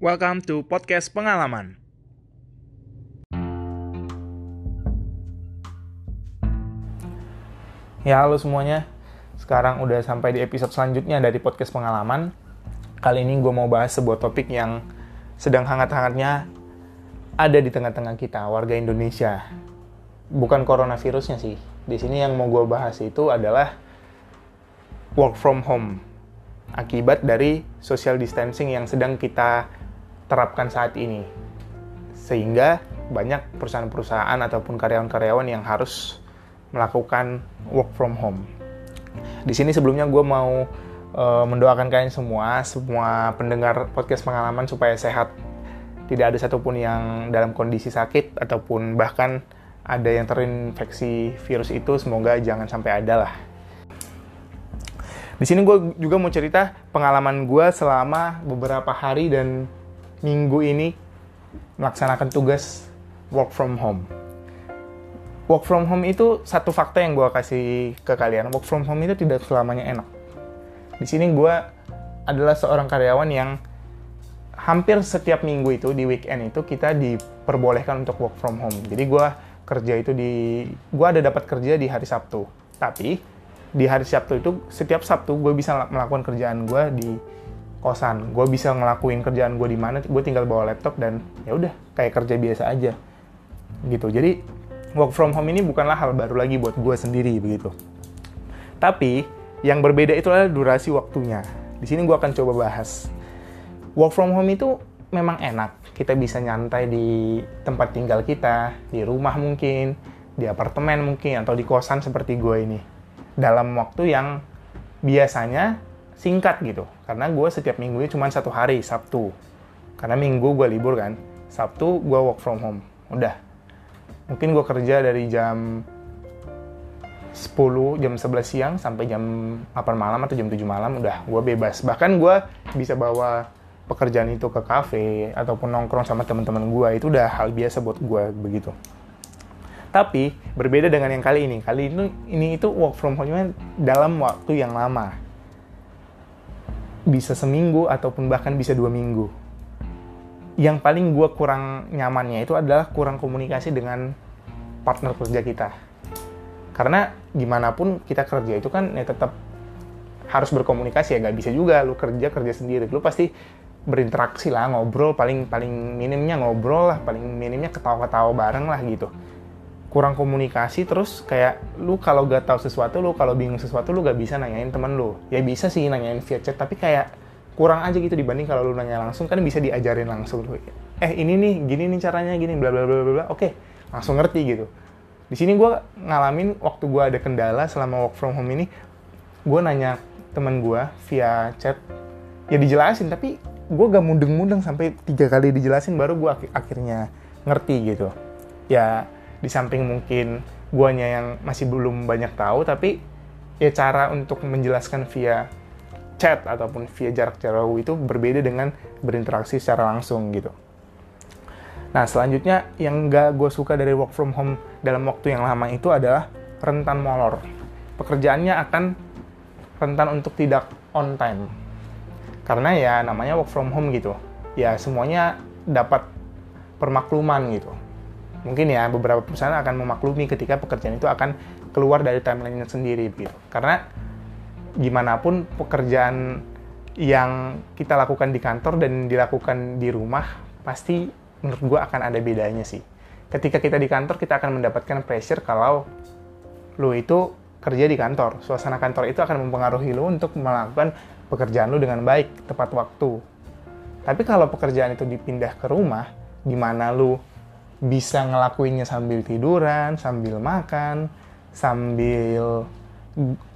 Welcome to podcast pengalaman. Ya halo semuanya, sekarang udah sampai di episode selanjutnya dari podcast pengalaman. Kali ini gue mau bahas sebuah topik yang sedang hangat-hangatnya ada di tengah-tengah kita, warga Indonesia. Bukan coronavirusnya sih. Di sini yang mau gue bahas itu adalah work from home. Akibat dari social distancing yang sedang kita terapkan saat ini. Sehingga banyak perusahaan-perusahaan ataupun karyawan-karyawan yang harus melakukan work from home. Di sini sebelumnya gue mau uh, mendoakan kalian semua, semua pendengar podcast pengalaman supaya sehat. Tidak ada satupun yang dalam kondisi sakit ataupun bahkan ada yang terinfeksi virus itu, semoga jangan sampai ada lah. Di sini gue juga mau cerita pengalaman gue selama beberapa hari dan minggu ini melaksanakan tugas work from home. Work from home itu satu fakta yang gue kasih ke kalian. Work from home itu tidak selamanya enak. Di sini gue adalah seorang karyawan yang hampir setiap minggu itu di weekend itu kita diperbolehkan untuk work from home. Jadi gue kerja itu di, gue ada dapat kerja di hari Sabtu. Tapi di hari Sabtu itu setiap Sabtu gue bisa melakukan kerjaan gue di kosan. Gue bisa ngelakuin kerjaan gue di mana gue tinggal bawa laptop dan ya udah kayak kerja biasa aja. Gitu. Jadi work from home ini bukanlah hal baru lagi buat gue sendiri begitu. Tapi yang berbeda itu adalah durasi waktunya. Di sini gue akan coba bahas. Work from home itu memang enak. Kita bisa nyantai di tempat tinggal kita di rumah mungkin di apartemen mungkin atau di kosan seperti gue ini. Dalam waktu yang biasanya singkat gitu karena gue setiap minggu cuma satu hari Sabtu. Karena minggu gue libur kan. Sabtu gue work from home. Udah. Mungkin gue kerja dari jam 10 jam 11 siang sampai jam 8 malam atau jam 7 malam udah. Gue bebas. Bahkan gue bisa bawa pekerjaan itu ke kafe ataupun nongkrong sama teman-teman gue itu udah hal biasa buat gue begitu. Tapi berbeda dengan yang kali ini. Kali ini ini itu work from home dalam waktu yang lama bisa seminggu ataupun bahkan bisa dua minggu. Yang paling gue kurang nyamannya itu adalah kurang komunikasi dengan partner kerja kita. Karena gimana pun kita kerja itu kan ya tetap harus berkomunikasi ya nggak bisa juga lu kerja kerja sendiri lu pasti berinteraksi lah ngobrol paling paling minimnya ngobrol lah paling minimnya ketawa-ketawa bareng lah gitu kurang komunikasi terus kayak lu kalau gak tahu sesuatu lu kalau bingung sesuatu lu gak bisa nanyain temen lu. Ya bisa sih nanyain via chat tapi kayak kurang aja gitu dibanding kalau lu nanya langsung kan bisa diajarin langsung eh ini nih gini nih caranya gini bla bla bla bla oke langsung ngerti gitu. Di sini gue ngalamin waktu gue ada kendala selama work from home ini gue nanya temen gue via chat. Ya dijelasin tapi gue gak mudeng-mudeng sampai tiga kali dijelasin baru gue akhirnya ngerti gitu. Ya di samping mungkin guanya yang masih belum banyak tahu tapi ya cara untuk menjelaskan via chat ataupun via jarak jauh itu berbeda dengan berinteraksi secara langsung gitu. Nah selanjutnya yang gak gue suka dari work from home dalam waktu yang lama itu adalah rentan molor. Pekerjaannya akan rentan untuk tidak on time. Karena ya namanya work from home gitu. Ya semuanya dapat permakluman gitu mungkin ya beberapa perusahaan akan memaklumi ketika pekerjaan itu akan keluar dari timeline sendiri gitu. Karena gimana pun pekerjaan yang kita lakukan di kantor dan dilakukan di rumah pasti menurut gue akan ada bedanya sih. Ketika kita di kantor kita akan mendapatkan pressure kalau lo itu kerja di kantor. Suasana kantor itu akan mempengaruhi lo untuk melakukan pekerjaan lo dengan baik, tepat waktu. Tapi kalau pekerjaan itu dipindah ke rumah, di mana lo bisa ngelakuinnya sambil tiduran, sambil makan, sambil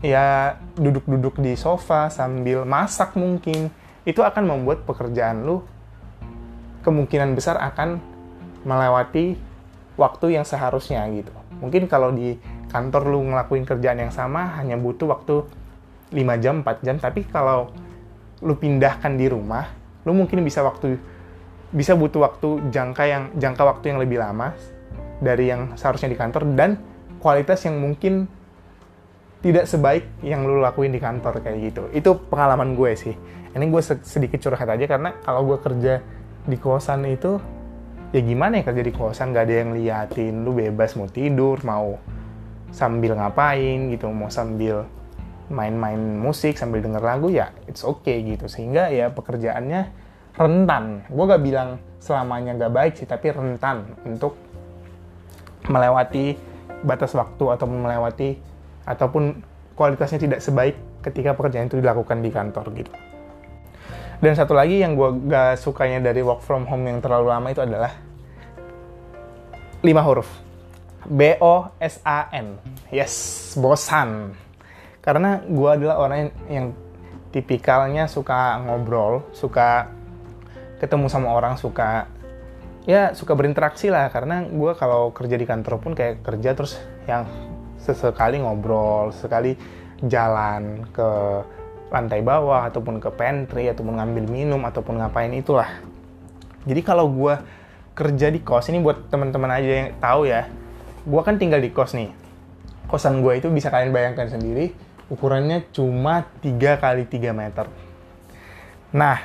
ya duduk-duduk di sofa, sambil masak mungkin. Itu akan membuat pekerjaan lu kemungkinan besar akan melewati waktu yang seharusnya gitu. Mungkin kalau di kantor lu ngelakuin kerjaan yang sama hanya butuh waktu 5 jam, 4 jam, tapi kalau lu pindahkan di rumah, lu mungkin bisa waktu bisa butuh waktu jangka yang jangka waktu yang lebih lama dari yang seharusnya di kantor dan kualitas yang mungkin tidak sebaik yang lu lakuin di kantor kayak gitu. Itu pengalaman gue sih. Ini gue sedikit curhat aja karena kalau gue kerja di kosan itu ya gimana ya kerja di kosan gak ada yang liatin lu bebas mau tidur mau sambil ngapain gitu mau sambil main-main musik sambil denger lagu ya it's okay gitu sehingga ya pekerjaannya rentan gue gak bilang selamanya gak baik sih tapi rentan untuk melewati batas waktu atau melewati ataupun kualitasnya tidak sebaik ketika pekerjaan itu dilakukan di kantor gitu. Dan satu lagi yang gue gak sukanya dari work from home yang terlalu lama itu adalah lima huruf. B O S A N. Yes, bosan. Karena gue adalah orang yang tipikalnya suka ngobrol, suka ketemu sama orang, suka ya suka berinteraksi lah. Karena gue kalau kerja di kantor pun kayak kerja terus yang sesekali ngobrol, sekali jalan ke lantai bawah ataupun ke pantry ataupun ngambil minum ataupun ngapain itulah. Jadi kalau gue kerja di kos ini buat teman-teman aja yang tahu ya, gue kan tinggal di kos nih. Kosan gue itu bisa kalian bayangkan sendiri, ukurannya cuma 3 kali 3 meter. Nah,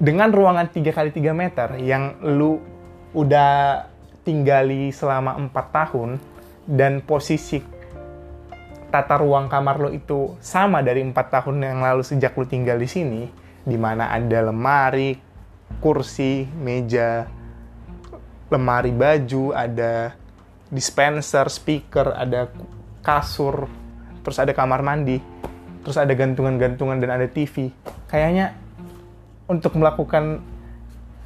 dengan ruangan 3 kali 3 meter yang lu udah tinggali selama 4 tahun dan posisi tata ruang kamar lo itu sama dari 4 tahun yang lalu sejak lo tinggal di sini, di mana ada lemari, kursi, meja, lemari baju, ada dispenser, speaker, ada kasur, terus ada kamar mandi, terus ada gantungan-gantungan dan ada TV. Kayaknya untuk melakukan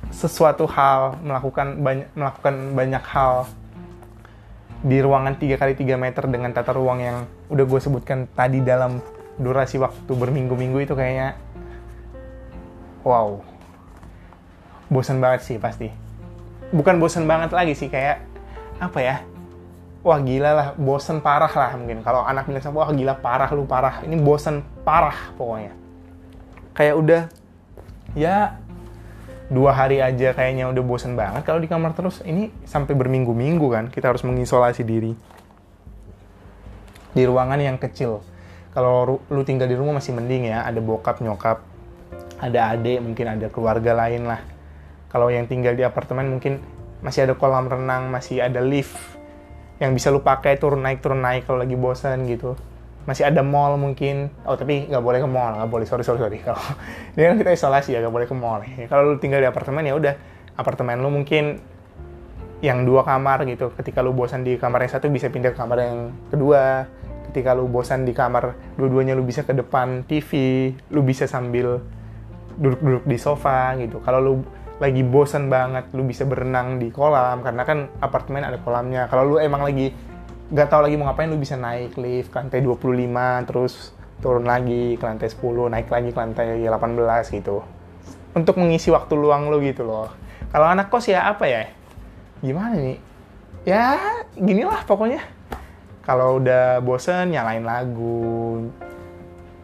sesuatu hal, melakukan banyak melakukan banyak hal di ruangan 3 kali 3 meter dengan tata ruang yang udah gue sebutkan tadi dalam durasi waktu berminggu-minggu itu kayaknya wow. Bosan banget sih pasti. Bukan bosan banget lagi sih kayak apa ya? Wah gila lah bosan parah lah mungkin. Kalau anak bilang sama wah gila parah lu parah. Ini bosan parah pokoknya. Kayak udah ya dua hari aja kayaknya udah bosen banget kalau di kamar terus. Ini sampai berminggu-minggu kan kita harus mengisolasi diri. Di ruangan yang kecil. Kalau lu tinggal di rumah masih mending ya ada bokap nyokap ada adik mungkin ada keluarga lain lah. Kalau yang tinggal di apartemen mungkin masih ada kolam renang masih ada lift yang bisa lu pakai turun naik turun naik kalau lagi bosan gitu masih ada mall mungkin. Oh tapi nggak boleh ke mall nggak boleh. Sorry sorry sorry. Kalau ini kan kita isolasi ya nggak boleh ke mall. Ya, kalau lu tinggal di apartemen ya udah. Apartemen lu mungkin yang dua kamar gitu. Ketika lu bosan di kamar yang satu bisa pindah ke kamar yang kedua. Ketika lu bosan di kamar dua-duanya lu bisa ke depan TV lu bisa sambil duduk-duduk di sofa gitu. Kalau lu lagi bosan banget lu bisa berenang di kolam. Karena kan apartemen ada kolamnya. Kalau lu emang lagi nggak tahu lagi mau ngapain lu bisa naik lift ke lantai 25 terus turun lagi ke lantai 10 naik lagi ke lantai 18 gitu. Untuk mengisi waktu luang lu gitu loh. Kalau anak kos ya apa ya? Gimana nih? Ya ginilah pokoknya. Kalau udah bosen nyalain lagu.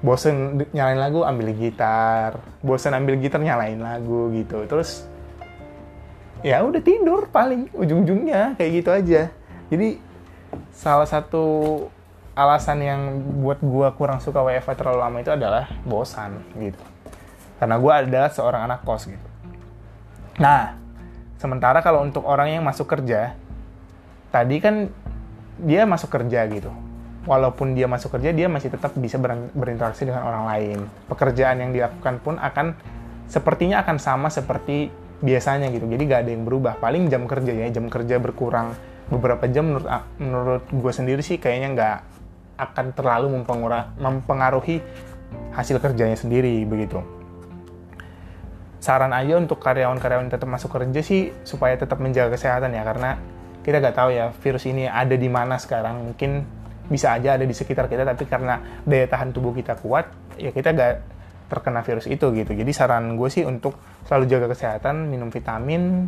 Bosen nyalain lagu ambil gitar. Bosen ambil gitar nyalain lagu gitu. Terus ya udah tidur paling ujung-ujungnya kayak gitu aja. Jadi salah satu alasan yang buat gue kurang suka WFH terlalu lama itu adalah bosan gitu. Karena gue adalah seorang anak kos gitu. Nah, sementara kalau untuk orang yang masuk kerja, tadi kan dia masuk kerja gitu. Walaupun dia masuk kerja, dia masih tetap bisa berinteraksi dengan orang lain. Pekerjaan yang dilakukan pun akan sepertinya akan sama seperti biasanya gitu. Jadi gak ada yang berubah. Paling jam kerja ya, jam kerja berkurang beberapa jam menurut menurut gue sendiri sih kayaknya nggak akan terlalu mempengaruhi hasil kerjanya sendiri begitu. Saran aja untuk karyawan-karyawan tetap masuk kerja sih supaya tetap menjaga kesehatan ya karena kita nggak tahu ya virus ini ada di mana sekarang mungkin bisa aja ada di sekitar kita tapi karena daya tahan tubuh kita kuat ya kita nggak terkena virus itu gitu. Jadi saran gue sih untuk selalu jaga kesehatan, minum vitamin,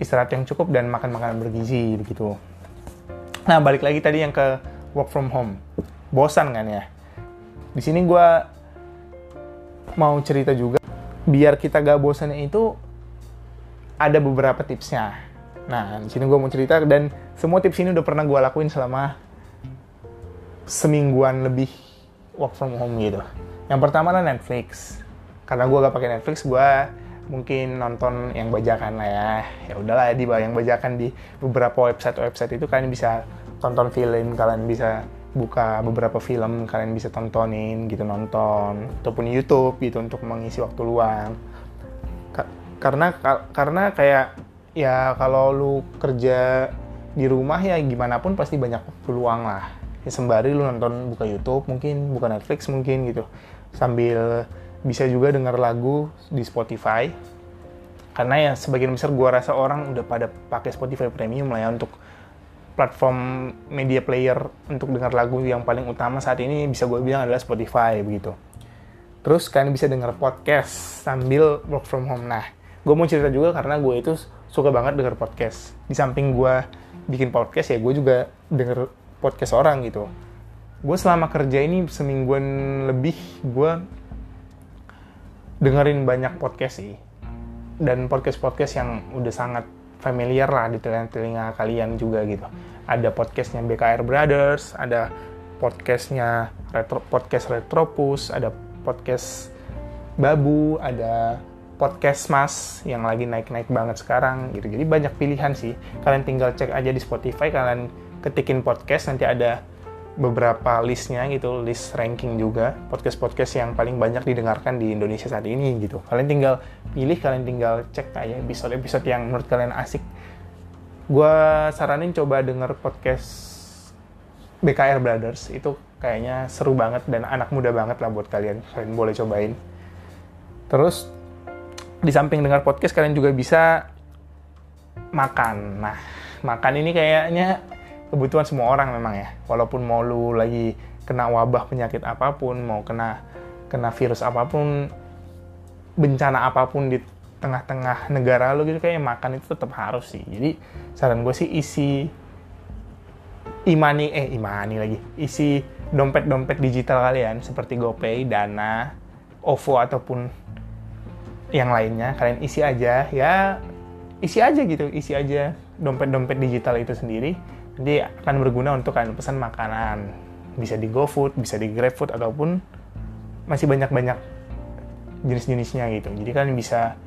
istirahat yang cukup dan makan makanan bergizi begitu. Nah balik lagi tadi yang ke work from home, bosan kan ya? Di sini gue mau cerita juga biar kita gak bosan itu ada beberapa tipsnya. Nah di sini gue mau cerita dan semua tips ini udah pernah gue lakuin selama semingguan lebih work from home gitu. Yang pertama adalah Netflix. Karena gue gak pakai Netflix, gue mungkin nonton yang bajakan lah ya. Ya udahlah di yang bajakan di beberapa website website itu kalian bisa tonton film kalian bisa buka beberapa film kalian bisa tontonin gitu nonton. Ataupun YouTube gitu untuk mengisi waktu luang. Ka karena ka karena kayak ya kalau lu kerja di rumah ya gimana pun pasti banyak peluang lah. Ya sembari lu nonton buka YouTube mungkin buka Netflix mungkin gitu. Sambil bisa juga denger lagu di Spotify karena ya sebagian besar gua rasa orang udah pada pakai Spotify Premium lah ya untuk platform media player untuk dengar lagu yang paling utama saat ini bisa gue bilang adalah Spotify begitu. Terus kalian bisa dengar podcast sambil work from home. Nah, gue mau cerita juga karena gue itu suka banget denger podcast. Di samping gue bikin podcast ya gue juga denger podcast orang gitu. Gue selama kerja ini semingguan lebih gue dengerin banyak podcast sih. Dan podcast-podcast yang udah sangat familiar lah di telinga-telinga kalian juga gitu. Ada podcastnya BKR Brothers, ada podcastnya Retro, podcast Retropus, ada podcast Babu, ada podcast Mas yang lagi naik-naik banget sekarang gitu. Jadi banyak pilihan sih. Kalian tinggal cek aja di Spotify, kalian ketikin podcast nanti ada beberapa listnya gitu, list ranking juga podcast-podcast yang paling banyak didengarkan di Indonesia saat ini gitu. Kalian tinggal pilih, kalian tinggal cek aja episode-episode yang menurut kalian asik. Gua saranin coba denger podcast BKR Brothers itu kayaknya seru banget dan anak muda banget lah buat kalian. Kalian boleh cobain. Terus di samping dengar podcast kalian juga bisa makan. Nah, makan ini kayaknya kebutuhan semua orang memang ya. Walaupun mau lu lagi kena wabah penyakit apa pun, mau kena kena virus apa pun, bencana apa pun di tengah-tengah negara lu gitu kayak makan itu tetap harus sih. Jadi saran gue sih isi imani eh imani lagi. Isi dompet-dompet digital kalian seperti GoPay, Dana, OVO ataupun yang lainnya kalian isi aja ya isi aja gitu isi aja dompet-dompet digital itu sendiri nanti akan berguna untuk kalian pesan makanan bisa di GoFood, bisa di GrabFood ataupun masih banyak-banyak jenis-jenisnya gitu. Jadi kalian bisa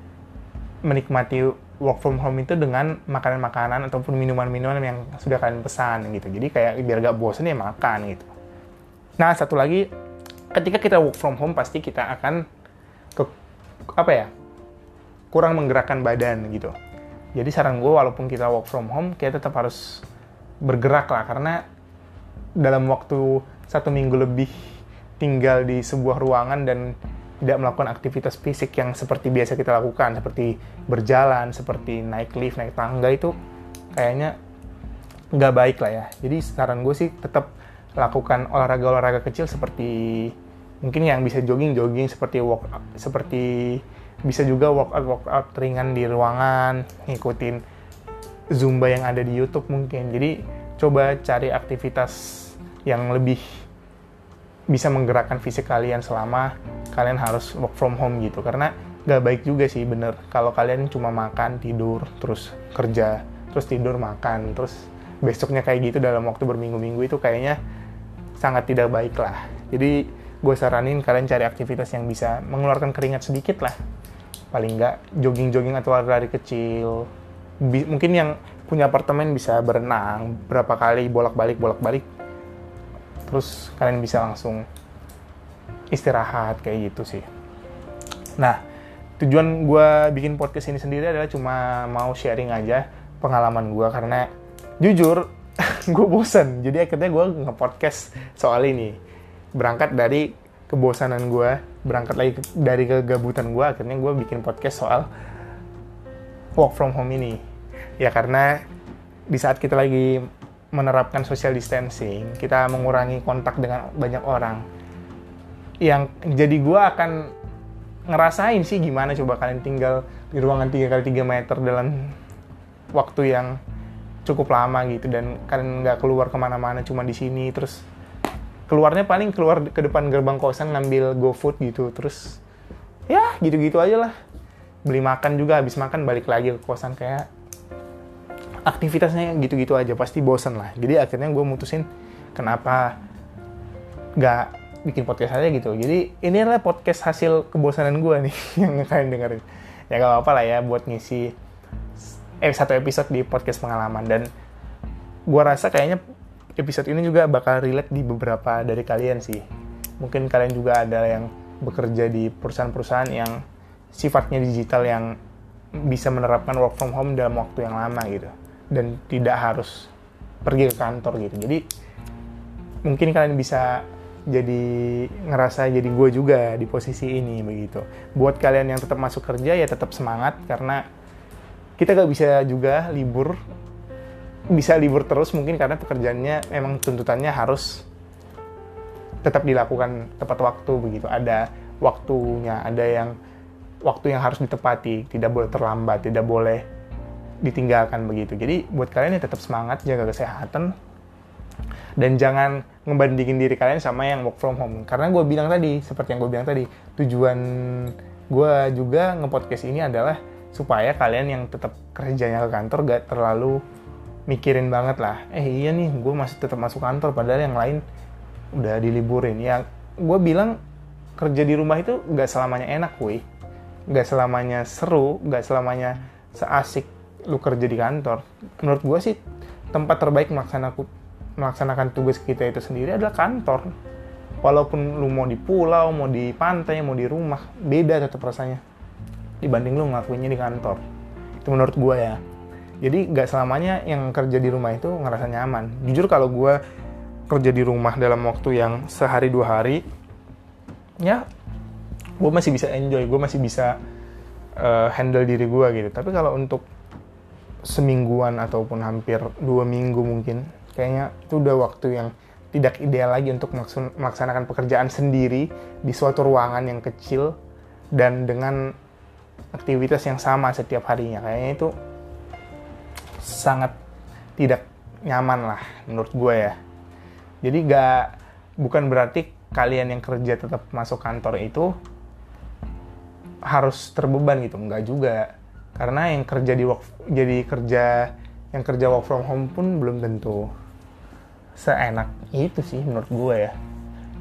menikmati work from home itu dengan makanan-makanan ataupun minuman-minuman yang sudah kalian pesan gitu. Jadi kayak biar gak bosan ya makan gitu. Nah satu lagi, ketika kita work from home pasti kita akan ke apa ya kurang menggerakkan badan gitu. Jadi saran gue walaupun kita work from home kita tetap harus bergerak lah karena dalam waktu satu minggu lebih tinggal di sebuah ruangan dan tidak melakukan aktivitas fisik yang seperti biasa kita lakukan seperti berjalan seperti naik lift naik tangga itu kayaknya nggak baik lah ya. Jadi saran gue sih tetap lakukan olahraga-olahraga kecil seperti mungkin yang bisa jogging jogging seperti walk seperti bisa juga workout workout ringan di ruangan ngikutin Zumba yang ada di YouTube mungkin. Jadi coba cari aktivitas yang lebih bisa menggerakkan fisik kalian selama kalian harus work from home gitu. Karena gak baik juga sih bener kalau kalian cuma makan, tidur, terus kerja, terus tidur, makan, terus besoknya kayak gitu dalam waktu berminggu-minggu itu kayaknya sangat tidak baik lah. Jadi gue saranin kalian cari aktivitas yang bisa mengeluarkan keringat sedikit lah. Paling nggak jogging-jogging atau lari kecil, mungkin yang punya apartemen bisa berenang berapa kali bolak-balik bolak-balik. Terus kalian bisa langsung istirahat kayak gitu sih. Nah tujuan gue bikin podcast ini sendiri adalah cuma mau sharing aja pengalaman gue karena jujur gue bosen. Jadi akhirnya gue nge-podcast soal ini. Berangkat dari kebosanan gue berangkat lagi dari kegabutan gue akhirnya gue bikin podcast soal work from home ini? Ya karena di saat kita lagi menerapkan social distancing, kita mengurangi kontak dengan banyak orang. Yang jadi gue akan ngerasain sih gimana coba kalian tinggal di ruangan 3 kali 3 meter dalam waktu yang cukup lama gitu dan kalian nggak keluar ke mana-mana cuma di sini terus keluarnya paling keluar ke depan gerbang kosan ngambil GoFood gitu terus ya gitu-gitu aja lah beli makan juga habis makan balik lagi ke kosan kayak aktivitasnya gitu-gitu aja pasti bosen lah. Jadi akhirnya gue mutusin kenapa gak bikin podcast aja gitu. Jadi ini adalah podcast hasil kebosanan gue nih yang kalian dengerin. Ya gak apa-apa lah ya buat ngisi eh, satu episode di podcast pengalaman. Dan gua rasa kayaknya episode ini juga bakal relate di beberapa dari kalian sih. Mungkin kalian juga ada yang bekerja di perusahaan-perusahaan yang sifatnya digital yang bisa menerapkan work from home dalam waktu yang lama gitu. Dan tidak harus pergi ke kantor gitu. Jadi mungkin kalian bisa jadi ngerasa jadi gue juga di posisi ini begitu. Buat kalian yang tetap masuk kerja ya tetap semangat karena kita gak bisa juga libur. Bisa libur terus mungkin karena pekerjaannya memang tuntutannya harus tetap dilakukan tepat waktu begitu. Ada waktunya ada yang waktu yang harus ditepati tidak boleh terlambat tidak boleh ditinggalkan begitu. Jadi buat kalian yang tetap semangat jaga kesehatan dan jangan ngebandingin diri kalian sama yang work from home. Karena gue bilang tadi seperti yang gue bilang tadi tujuan gue juga ngepodcast ini adalah supaya kalian yang tetap kerjanya ke kantor gak terlalu mikirin banget lah eh iya nih gue masih tetap masuk kantor padahal yang lain udah diliburin. Ya gue bilang kerja di rumah itu gak selamanya enak woi gak selamanya seru gak selamanya seasik lu kerja di kantor. Menurut gue sih tempat terbaik melaksanakan melaksanakan tugas kita itu sendiri adalah kantor. Walaupun lu mau di pulau mau di pantai mau di rumah beda tetap rasanya dibanding lu ngelakuinnya di kantor. Itu menurut gue ya. Jadi gak selamanya yang kerja di rumah itu ngerasa nyaman. Jujur kalau gue kerja di rumah dalam waktu yang sehari dua hari ya gue masih bisa enjoy gue masih bisa uh, handle diri gue gitu. Tapi kalau untuk semingguan ataupun hampir dua minggu mungkin kayaknya itu udah waktu yang tidak ideal lagi untuk melaksanakan pekerjaan sendiri di suatu ruangan yang kecil dan dengan aktivitas yang sama setiap harinya. Kayaknya itu sangat tidak nyaman lah menurut gue ya. Jadi gak bukan berarti kalian yang kerja tetap masuk kantor itu harus terbeban gitu, nggak juga. Karena yang kerja di work jadi kerja yang kerja work from home pun belum tentu seenak itu sih menurut gue ya.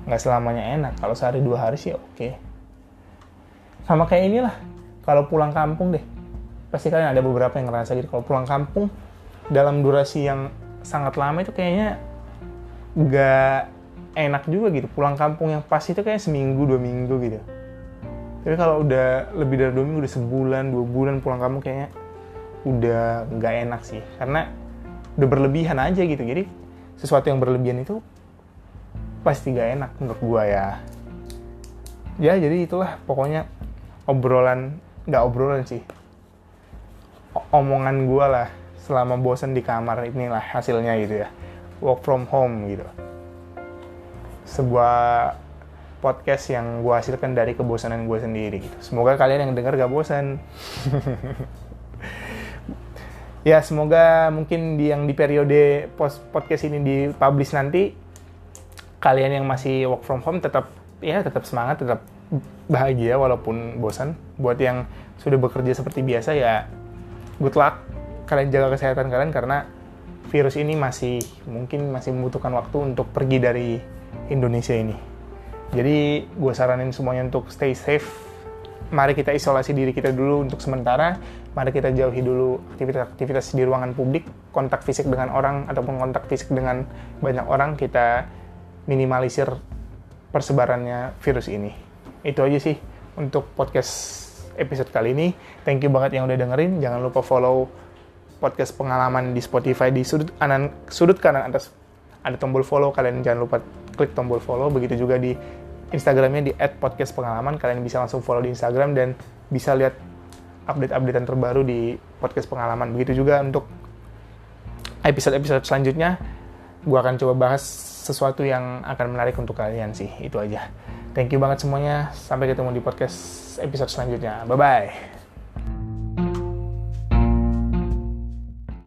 Nggak selamanya enak. Kalau sehari dua hari sih oke. Okay. Sama kayak inilah. Kalau pulang kampung deh, pasti kalian ada beberapa yang ngerasa gitu. Kalau pulang kampung dalam durasi yang sangat lama itu kayaknya nggak enak juga gitu pulang kampung yang pas itu kayak seminggu dua minggu gitu tapi kalau udah lebih dari dua minggu udah sebulan dua bulan pulang kampung kayaknya udah nggak enak sih. Karena udah berlebihan aja gitu. Jadi sesuatu yang berlebihan itu pasti gak enak menurut gua ya. Ya jadi itulah pokoknya obrolan nggak obrolan sih. Omongan gua lah selama bosan di kamar inilah hasilnya gitu ya. Work from home gitu. Sebuah podcast yang gue hasilkan dari kebosanan gue sendiri gitu. Semoga kalian yang dengar gak bosan. ya semoga mungkin di yang di periode post podcast ini dipublish nanti kalian yang masih work from home tetap ya tetap semangat, tetap bahagia walaupun bosan. Buat yang sudah bekerja seperti biasa ya good luck kalian jaga kesehatan kalian karena virus ini masih mungkin masih membutuhkan waktu untuk pergi dari Indonesia ini. Jadi gue saranin semuanya untuk stay safe. Mari kita isolasi diri kita dulu untuk sementara. Mari kita jauhi dulu aktivitas-aktivitas di ruangan publik, kontak fisik dengan orang ataupun kontak fisik dengan banyak orang kita minimalisir persebarannya virus ini. Itu aja sih untuk podcast episode kali ini. Thank you banget yang udah dengerin. Jangan lupa follow podcast pengalaman di Spotify di sudut kanan sudut kanan atas ada tombol follow kalian jangan lupa klik tombol follow begitu juga di Instagramnya di @podcastpengalaman. Kalian bisa langsung follow di Instagram dan bisa lihat update-updatean terbaru di podcast pengalaman. Begitu juga untuk episode-episode selanjutnya gue akan coba bahas sesuatu yang akan menarik untuk kalian sih. Itu aja. Thank you banget semuanya. Sampai ketemu di podcast episode selanjutnya. Bye bye